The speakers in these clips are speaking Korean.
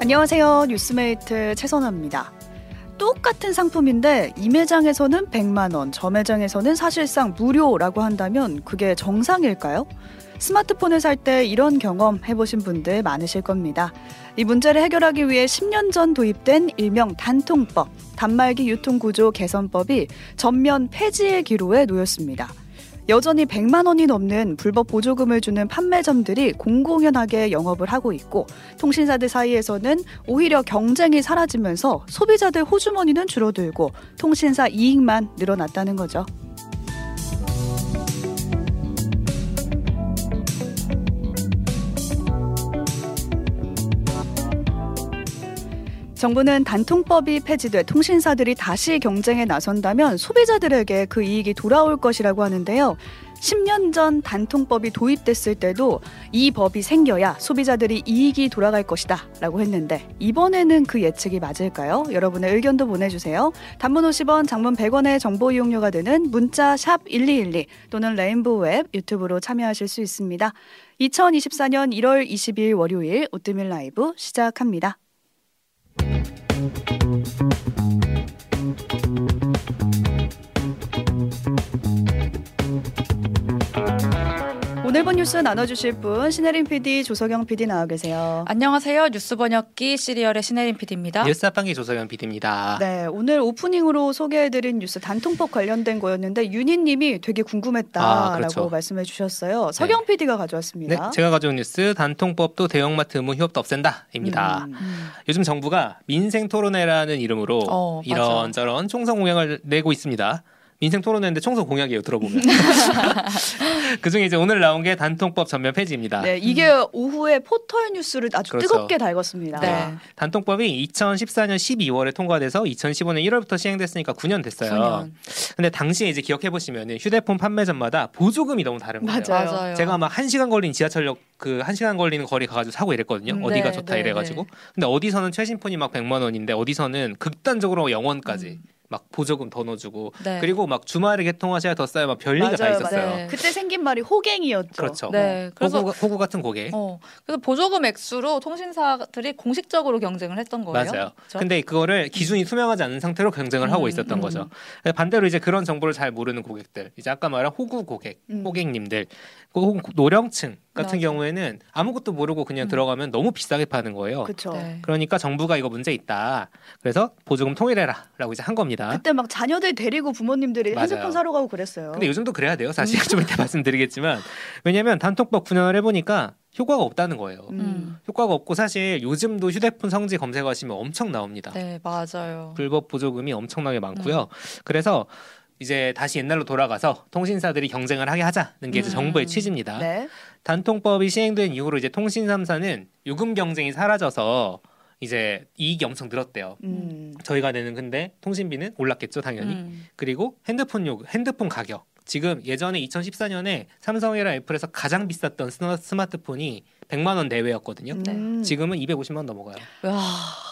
안녕하세요. 뉴스메이트 최선아입니다. 똑같은 상품인데 이 매장에서는 100만 원, 저 매장에서는 사실상 무료라고 한다면 그게 정상일까요? 스마트폰을 살 때 이런 경험 해보신 분들 많으실 겁니다. 이 문제를 해결하기 위해 10년 전 도입된 일명 단통법, 단말기 유통구조 개선법이 전면 폐지의 기로에 놓였습니다. 여전히 100만 원이 넘는 불법 보조금을 주는 판매점들이 공공연하게 영업을 하고 있고 통신사들 사이에서는 오히려 경쟁이 사라지면서 소비자들 호주머니는 줄어들고 통신사 이익만 늘어났다는 거죠. 정부는 단통법이 폐지돼 통신사들이 다시 경쟁에 나선다면 소비자들에게 그 이익이 돌아올 것이라고 하는데요. 10년 전 단통법이 도입됐을 때도 이 법이 생겨야 소비자들이 이익이 돌아갈 것이다 라고 했는데 이번에는 그 예측이 맞을까요? 여러분의 의견도 보내주세요. 단문 50원, 장문 100원의 정보 이용료가 되는 문자 샵1212 또는 레인보우 웹 유튜브로 참여하실 수 있습니다. 2024년 1월 22일 월요일 오뜨밀 라이브 시작합니다. Thank you. 오늘 본 뉴스 나눠주실 분 신혜림 PD, 조석영 PD 나와 계세요. 안녕하세요. 뉴스 번역기 시리얼의 신혜림 PD입니다. 뉴스 합판기 조석영 PD입니다. 네, 오늘 오프닝으로 소개해드린 뉴스 단통법 관련된 거였는데 윤희님이 되게 궁금했다라고 아, 그렇죠. 말씀해주셨어요. 석영 PD가 가져왔습니다. 네, 제가 가져온 뉴스 단통법도 대형마트 의무 휴업도 없앤다입니다. 음. 요즘 정부가 민생 토론회라는 이름으로 어. 이런저런 총선 공약을 내고 있습니다. 민생 토론회인데 총선 공약이에요. 들어보면. 그중에 이제 오늘 나온 게 단통법 전면 폐지입니다. 네, 이게 오후에 포털 뉴스를 아주 그렇죠. 뜨겁게 달궜습니다. 네. 단통법이 2014년 12월에 통과돼서 2015년 1월부터 시행됐으니까 9년 됐어요. 9년. 근데 당시에 이제 기억해 보시면 휴대폰 판매점마다 보조금이 너무 다른 거예요. 맞아요. 맞아요. 제가 막한 시간 걸린 지하철역 그한 시간 걸리는 거리 가가지고 사고 이랬거든요. 음, 어디가 네, 좋다 네, 이래 가지고. 근데 어디서는 최신 폰이 막 100만 원인데 어디서는 극단적으로 0원까지 막 보조금 더 넣어주고 네. 그리고 막 주말에 개통하셔야 더 싸요. 막 별리가 다 있었어요. 맞아요. 그때 생긴 말이 호갱이었죠. 그렇죠. 네. 그래서 호구, 호구 같은 고개. 어, 그래서 보조금 액수로 통신사들이 공식적으로 경쟁을 했던 거예요. 맞아요. 그렇죠? 근데 그거를 기준이 투명하지 않은 상태로 경쟁을 하고 음, 있었던 음. 거죠. 반대로 이제 그런 정보를 잘 모르는 고객들, 이제 아까 말한 호구 고객, 음. 호객님들, 그 혹은 노령층 같은 맞아. 경우에는 아무것도 모르고 그냥 음. 들어가면 너무 비싸게 파는 거예요. 그렇죠. 네. 그러니까 정부가 이거 문제 있다. 그래서 보조금 통일해라라고 이제 한 겁니다. 그때 막 자녀들 데리고 부모님들이 맞아요. 핸드폰 사러 가고 그랬어요. 근데 요즘도 그래야 돼요. 사실 좀 이따 말씀드리겠지만 왜냐하면 단톡법 9년을 해보니까 효과가 없다는 거예요. 음. 음. 효과가 없고 사실 요즘도 휴대폰 성지 검색하시면 엄청 나옵니다. 네, 맞아요. 불법 보조금이 엄청나게 많고요. 그래서 이제 다시 옛날로 돌아가서 통신사들이 경쟁을 하게 하자는 게 이제 음. 정부의 취지입니다. 네. 단통법이 시행된 이후로 이제 통신 3사는 요금 경쟁이 사라져서 이제 이익이 엄청 늘었대요. 음. 저희가 내는 근데 통신비는 올랐겠죠, 당연히. 음. 그리고 핸드폰 요 핸드폰 가격. 지금 예전에 2014년에 삼성이랑 애플에서 가장 비쌌던 스마- 스마트폰이 100만 원 내외였거든요. 음. 지금은 250만 원 넘어가요. 와,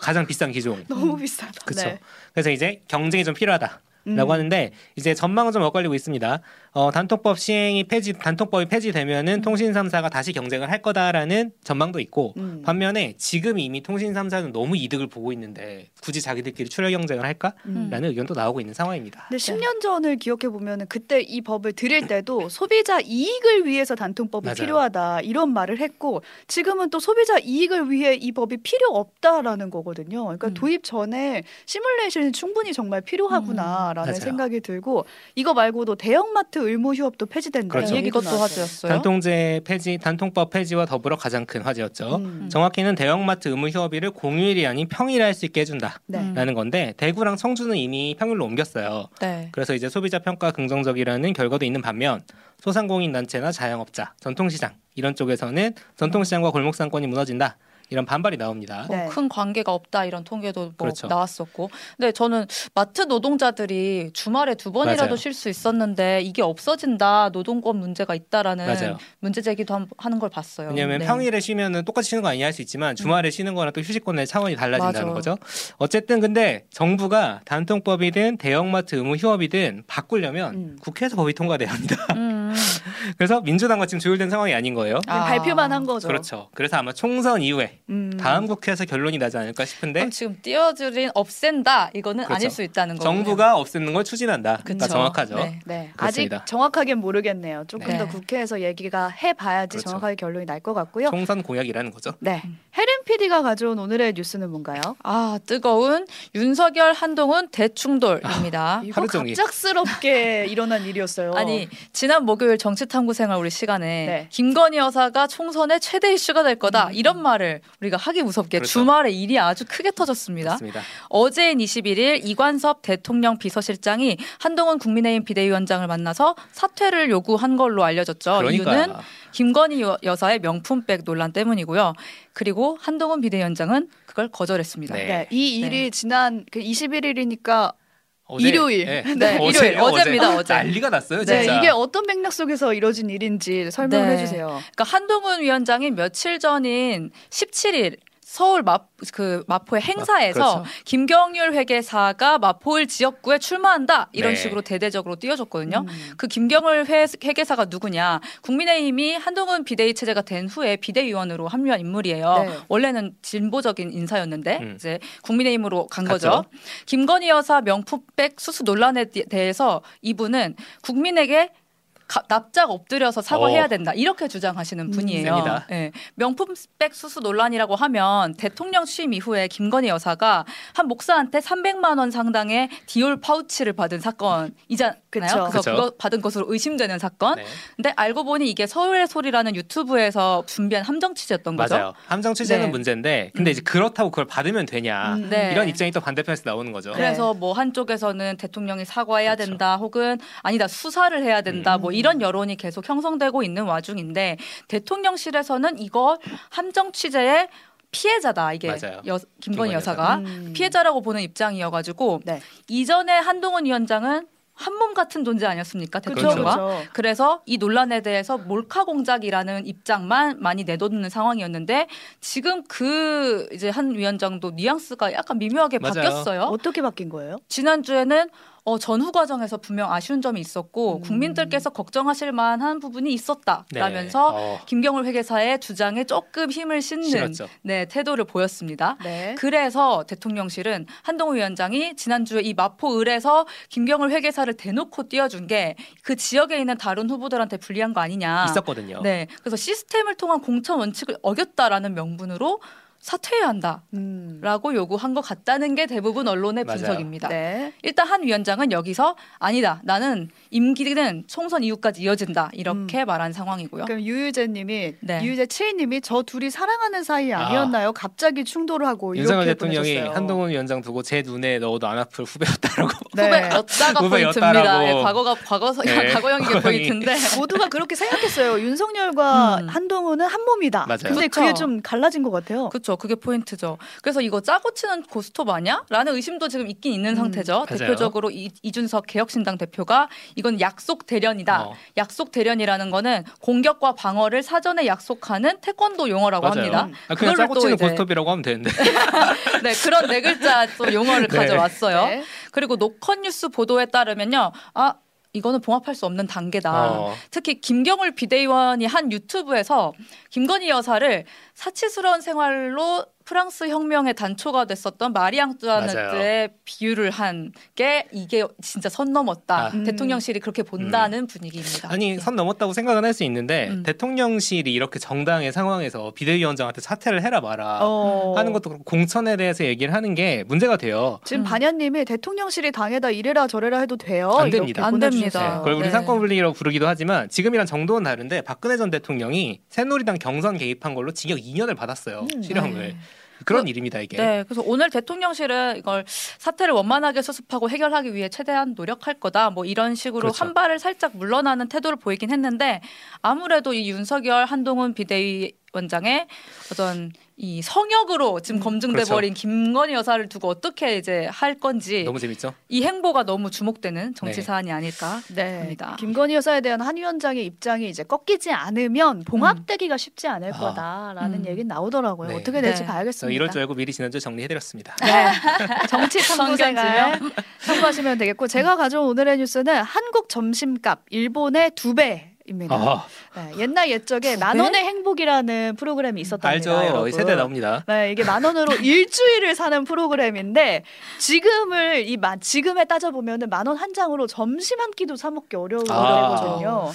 가장 비싼 기종. 너무 비싸다. 그렇죠. 네. 그래서 이제 경쟁이 좀 필요하다. 음. 라고 하는데 이제 전망은 좀 엇갈리고 있습니다. 어, 단통법 시행이 폐지 단통법이 폐지되면은 통신 3사가 다시 경쟁을 할 거다라는 전망도 있고 음. 반면에 지금 이미 통신 3사는 너무 이득을 보고 있는데 굳이 자기들끼리 출혈 경쟁을 할까라는 음. 의견도 나오고 있는 상황입니다. 근데 10년 전을 기억해 보면은 그때 이 법을 드릴 때도 소비자 이익을 위해서 단통법이 맞아요. 필요하다 이런 말을 했고 지금은 또 소비자 이익을 위해 이 법이 필요 없다라는 거거든요. 그러니까 음. 도입 전에 시뮬레이션이 충분히 정말 필요하구나 라는 맞아요. 생각이 들고 이거 말고도 대형마트 의무 휴업도 폐지된다 그렇죠. 이 얘기도 이것도 나왔어요. 화제였어요. 단통제 폐지, 단통법 폐지와 더불어 가장 큰 화제였죠. 음. 정확히는 대형마트 의무 휴업일을 공휴일이 아닌 평일에 할 수 있게 해준다라는 네. 음. 건데 대구랑 청주는 이미 평일로 옮겼어요. 네. 그래서 이제 소비자 평가 긍정적이라는 결과도 있는 반면 소상공인 단체나 자영업자, 전통시장 이런 쪽에서는 전통시장과 골목상권이 무너진다 이런 반발이 나옵니다. 네. 뭐큰 관계가 없다 이런 통계도 뭐 그렇죠. 나왔었고 근데 저는 마트 노동자들이 주말에 두 번이라도. 쉴 수 있었는데 이게 없어진다 노동권 문제가 있다라는 맞아요. 문제 제기도 한- 하는 걸 봤어요. 왜냐하면 네. 평일에 쉬면은 똑같이 쉬는 거 아니냐 할수 있지만 주말에 쉬는 거랑 또 휴식권의 차원이 달라진다는 맞아. 거죠. 어쨌든 근데 정부가 단통법이든 대형마트 의무 휴업이든 바꾸려면 음. 국회에서 법이 통과돼야 합니다. 음, 그래서 민주당과 지금 조율된 상황이 아닌 거예요. 아. 발표만 한 거죠. 그렇죠. 그래서 아마 총선 이후에 음. 다음 국회에서 결론이 나지 않을까 싶은데 그럼 지금 띄워드린 없앤다 이거는 그렇죠. 아닐 수 있다는 거고. 정부가 없애는 걸 추진한다. 가 정확하죠. 네. 네. 아직 정확하게 모르겠네요. 조금 네. 더 국회에서 얘기가 해봐야지 그렇죠. 정확하게 결론이 날 것 같고요. 총선 공약이라는 거죠. 네, 음. 혜린 PD가 가져온 오늘의 뉴스는 뭔가요? 아 뜨거운 윤석열 한동훈 대충돌입니다. 이거 하루 종일. 갑작스럽게 일어난 일이었어요. 아니 지난 목요일 정치 탐구생활 우리 시간에 네. 김건희 여사가 총선의 최대 이슈가 될 거다 음. 이런 말을 우리가 하기 무섭게 그렇죠. 주말에 일이 아주 크게 터졌습니다. 그렇습니다. 어제인 21일 이관섭 대통령 비서실장이 한동훈 국민의힘 비대위원장을 만나서 사퇴를 요구한 걸로 알려졌죠. 그러니까 이유는 김건희 여- 여사의 명품백 논란 때문이고요. 그리고 한동훈 비대위원장은 그걸 거절했습니다. 네. 네, 이 일이 지난 그 21일이니까 어제- 일요일. 네, 네, 어제요, 일요일. 어제입니다, 어제. 난리가 났어요, 네, 진짜. 이게 어떤 맥락 속에서 이뤄진 일인지 설명을 네. 해주세요. 그러니까 한동훈 위원장이 며칠 전인 17일 서울 마, 그 마포의 행사에서 그렇죠. 김경률 회계사가 마포일 지역구에 출마한다 이런 네. 식으로 대대적으로 띄워줬거든요. 음. 그 김경률 회, 회계사가 누구냐? 국민의힘이 한동훈 비대위 체제가 된 후에 비대위원으로 합류한 인물이에요. 네. 원래는 진보적인 인사였는데 음. 이제 국민의힘으로 간 갔죠. 거죠. 김건희 여사 명품백 수수 논란에 대- 대해서 이분은 국민에게 가- 납작 엎드려서 사과해야 어. 된다 이렇게 주장하시는 음, 분이에요. 셉니다. 예. 명품백 수수 논란이라고 하면 대통령 취임 이후에 김건희 여사가 한 목사한테 300만 원 상당의 디올 파우치를 받은 사건이잖아요. 그쵸. 그래서 그쵸. 그거 받은 것으로 의심되는 사건. 네. 근데 알고 보니 이게 서울의 소리라는 유튜브에서 준비한 함정 취재였던 거죠. 맞아요. 함정 취재는 네. 문제인데, 근데 음. 이제 그렇다고 그걸 받으면 되냐 음. 네. 이런 입장이 또 반대편에서 나오는 거죠. 네. 그래서 뭐 한쪽에서는 대통령이 사과해야 그렇죠. 된다 혹은 아니다 수사를 해야 된다 음. 뭐 이런 여론이 계속 형성되고 있는 와중인데 대통령실에서는 이거 함정 취재의 피해자다 이게. 여, 김건희 김건희 여사가 음. 피해자라고 보는 입장이어가지고 네. 이전에 한동훈 위원장은 한몸 같은 존재 아니었습니까 그렇죠, 대통령과 그렇죠. 그래서 이 논란에 대해서 몰카 공작이라는 입장만 많이 내놓는 상황이었는데 지금 그 이제 한 위원장도 뉘앙스가 약간 미묘하게 맞아요. 바뀌었어요. 어떻게 바뀐 거예요? 지난주에는 어, 전후 과정에서 분명 아쉬운 점이 있었고 음. 국민들께서 걱정하실 만한 부분이 있었다라면서 네. 어, 김경울 회계사의 주장에 조금 힘을 싣는 싫었죠. 네, 태도를 보였습니다. 네. 그래서 대통령실은 한동훈 위원장이 지난주에 이 마포 을에서 김경울 회계사를 대놓고 띄워준 게 그 지역에 있는 다른 후보들한테 불리한 거 아니냐. 있었거든요. 네, 그래서 시스템을 통한 공천 원칙을 어겼다라는 명분으로 사퇴해야 한다. 음. 라고 요구한 것 같다는 게 대부분 언론의 맞아요. 분석입니다. 네. 일단 한 위원장은 여기서 아니다. 나는 임기는 총선 이후까지 이어진다. 이렇게 말한 상황이고요. 그럼 유유재님이 네. 유유재 치희님이 저 둘이 사랑하는 사이 아니었나요? 갑자기 충돌을 하고 윤석열 이렇게 대통령이 보내셨어요. 한동훈 위원장 두고 제 눈에 넣어도 안 아플 후배였다라고. 네. 후배였다가 포인트입니다. 후배였다라고. 예, 과거가 과거 네, 과거형이 과거형이. 포인트인데. 모두가 그렇게 생각했어요. 윤석열과 음. 한동훈은 한 몸이다. 맞아요. 근데 그렇죠. 그게 좀 갈라진 것 같아요. 그렇죠. 그게 포인트죠. 그래서 이거 짜고 치는 고스톱 아니야? 라는 의심도 지금 있긴 있는 음, 상태죠. 맞아요. 대표적으로 이, 이준석 개혁신당 대표가 이건 약속 대련이다. 어. 약속 대련이라는 거는 공격과 방어를 사전에 약속하는 태권도 용어라고 맞아요. 합니다. 아, 그냥 짜고 또 치는 이제- 고스톱이라고 하면 되는데. 네, 그런 네 글자 또 용어를 네. 가져왔어요. 네. 그리고 노컷뉴스 보도에 따르면요. 아, 이거는 봉합할 수 없는 단계다. 어. 특히 김경울 비대위원이 한 유튜브에서 김건희 여사를 사치스러운 생활로 프랑스 혁명의 단초가 됐었던 마리 앙뚜아네트의 비유를 한 게 이게 진짜 선 넘었다. 아. 음. 대통령실이 그렇게 본다는 분위기입니다. 아니 선 넘었다고 생각은 할 수 있는데 음. 대통령실이 이렇게 정당의 상황에서 비대위원장한테 사퇴를 해라 마라 어. 하는 것도 공천에 대해서 얘기를 하는 게 문제가 돼요. 지금 음. 반야님이 대통령실이 당에다 이래라 저래라 해도 돼요. 안 됩니다. 안. 됩니다. 그걸 우리 네. 상권 분리라고 부르기도 하지만 지금이랑 정도는 다른데 박근혜 전 대통령이 새누리당 경선 개입한 걸로 징역 2년을 받았어요. 음, 실형을. 네. 그런 그- 일입니다 이게. 네, 그래서 오늘 대통령실은 이걸 사태를 원만하게 수습하고 해결하기 위해 최대한 노력할 거다. 뭐 이런 식으로 그렇죠. 한 발을 살짝 물러나는 태도를 보이긴 했는데 아무래도 이 윤석열 한동훈 비대위 원장의 어떤 이 성역으로 지금 검증돼 그렇죠. 버린 김건희 여사를 두고 어떻게 이제 할 건지 너무 재밌죠. 이 행보가 너무 주목되는 정치 네. 사안이 아닐까 네. 합니다. 김건희 여사에 대한 한 위원장의 입장이 이제 꺾이지 않으면 봉합되기가 쉽지 않을 아. 거다라는 음. 얘기는 나오더라고요. 네. 어떻게 될지 네. 그래서 봐야겠습니다. 이럴 줄 알고 미리 지난주 에 정리해드렸습니다. 네. 정치 탐구생활. 참고하시면 되겠고 제가 가져온 오늘의 뉴스는 한국 점심값 일본의 두 배. 입니다. 아. 네, 옛날 옛적에 만 원의 행복이라는 프로그램이 있었답니다. 알죠. 여러분. 세대 나옵니다. 네, 이게 만 원으로 일주일을 사는 프로그램인데 지금을 이 지금에 따져 보면은 만 원 한 장으로 점심 한 끼도 사 먹기 어려운 아. 거거든요.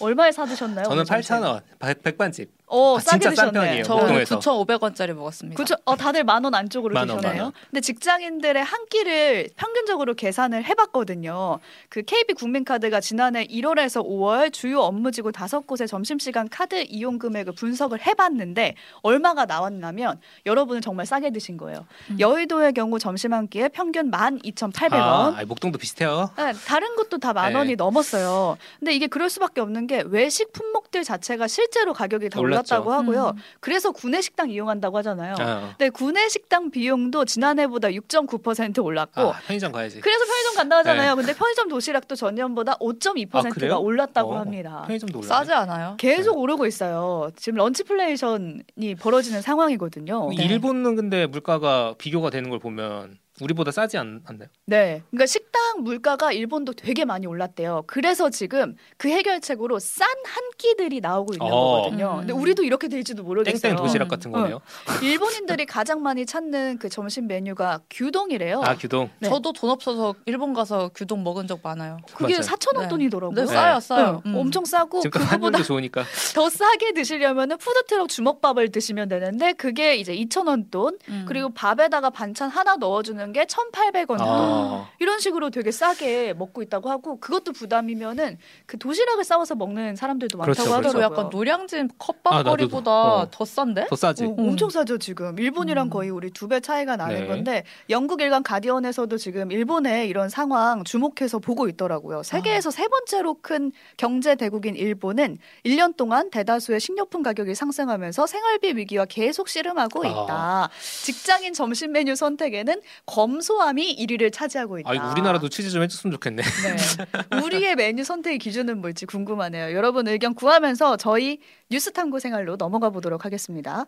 얼마에 사드셨나요? 저는 8,000원. 백반집. 어, 아, 싸게 드셨네. 저 9,500원짜리 먹었습니다. 그쵸? 어, 다들 만 원 안쪽으로 만 드셨네요. 만 근데 직장인들의 한 끼를 평균적으로 계산을 해봤거든요. 그 KB 국민카드가 지난해 1월에서 5월 주요 업무지구 다섯 곳의 점심시간 카드 이용 금액을 분석을 해봤는데 얼마가 나왔냐면 여러분은 정말 싸게 드신 거예요. 음. 여의도의 경우 점심 한 끼에 평균 12,800원. 아, 목동도 비슷해요. 네, 다른 것도 다 만 원이 네. 넘었어요. 근데 이게 그럴 수밖에 없는 게 외식 품목들 자체가 실제로 가격이 더 올랐 올랐다고 하고요. 음. 그래서 구내 식당 이용한다고 하잖아요. 어. 근데 구내 식당 비용도 지난해보다 6.9% 올랐고 아, 편의점 가야지. 그래서 편의점 간다 하잖아요. 네. 근데 편의점 도시락도 전년보다 5.2%가 아, 올랐다고 어, 합니다. 편의점도 올랐 싸지 않아요? 계속 네. 오르고 있어요. 지금 런치플레이션이 벌어지는 상황이거든요. 일본은 근데 물가가 비교가 되는 걸 보면 우리보다 싸지 않, 않나요? 네. 그러니까 식당 물가가 일본도 되게 많이 올랐대요. 그래서 지금 그 해결책으로 싼 한 끼들이 나오고 있는 어. 거거든요. 음. 근데 우리도 이렇게 될지도 모르겠어요. 땡땡 도시락 같은 거네요. 어. 일본인들이 가장 많이 찾는 그 점심 메뉴가 규동이래요. 아, 규동. 네. 저도 돈 없어서 일본 가서 규동 먹은 적 많아요. 그게 4천 원 네. 돈이더라고요. 네, 싸요, 싸요. 네. 음. 엄청 싸고 그거보다 좋으니까. 더 싸게 드시려면은 푸드트럭 주먹밥을 드시면 되는데 그게 이제 2천 원 돈. 음. 그리고 밥에다가 반찬 하나 넣어주는 주는 게 1,800원 아. 이런 식으로 되게 싸게 먹고 있다고 하고 그것도 부담이면은 그 도시락을 싸워서 먹는 사람들도 많다고 그렇죠, 그렇죠. 하더라고요. 약간 노량진 컵밥거리보다 아, 어. 더 싼데? 더 싸지. 어, 엄청 싸죠 지금. 일본이랑 음. 거의 우리 두 배 차이가 나는 네. 건데 영국 일간 가디언에서도 지금 일본의 이런 상황 주목해서 보고 있더라고요. 세계에서 아. 세 번째로 큰 경제 대국인 일본은 1년 동안 대다수의 식료품 가격이 상승하면서 생활비 위기와 계속 씨름하고 아. 있다. 아. 직장인 점심 메뉴 선택에는 검소함이 1위를 차지하고 있다. 아, 우리나라도 취재 좀 해줬으면 좋겠네. 네. 우리의 메뉴 선택의 기준은 뭘지 궁금하네요. 여러분 의견 구하면서 저희 뉴스 탐구 생활로 넘어가 보도록 하겠습니다.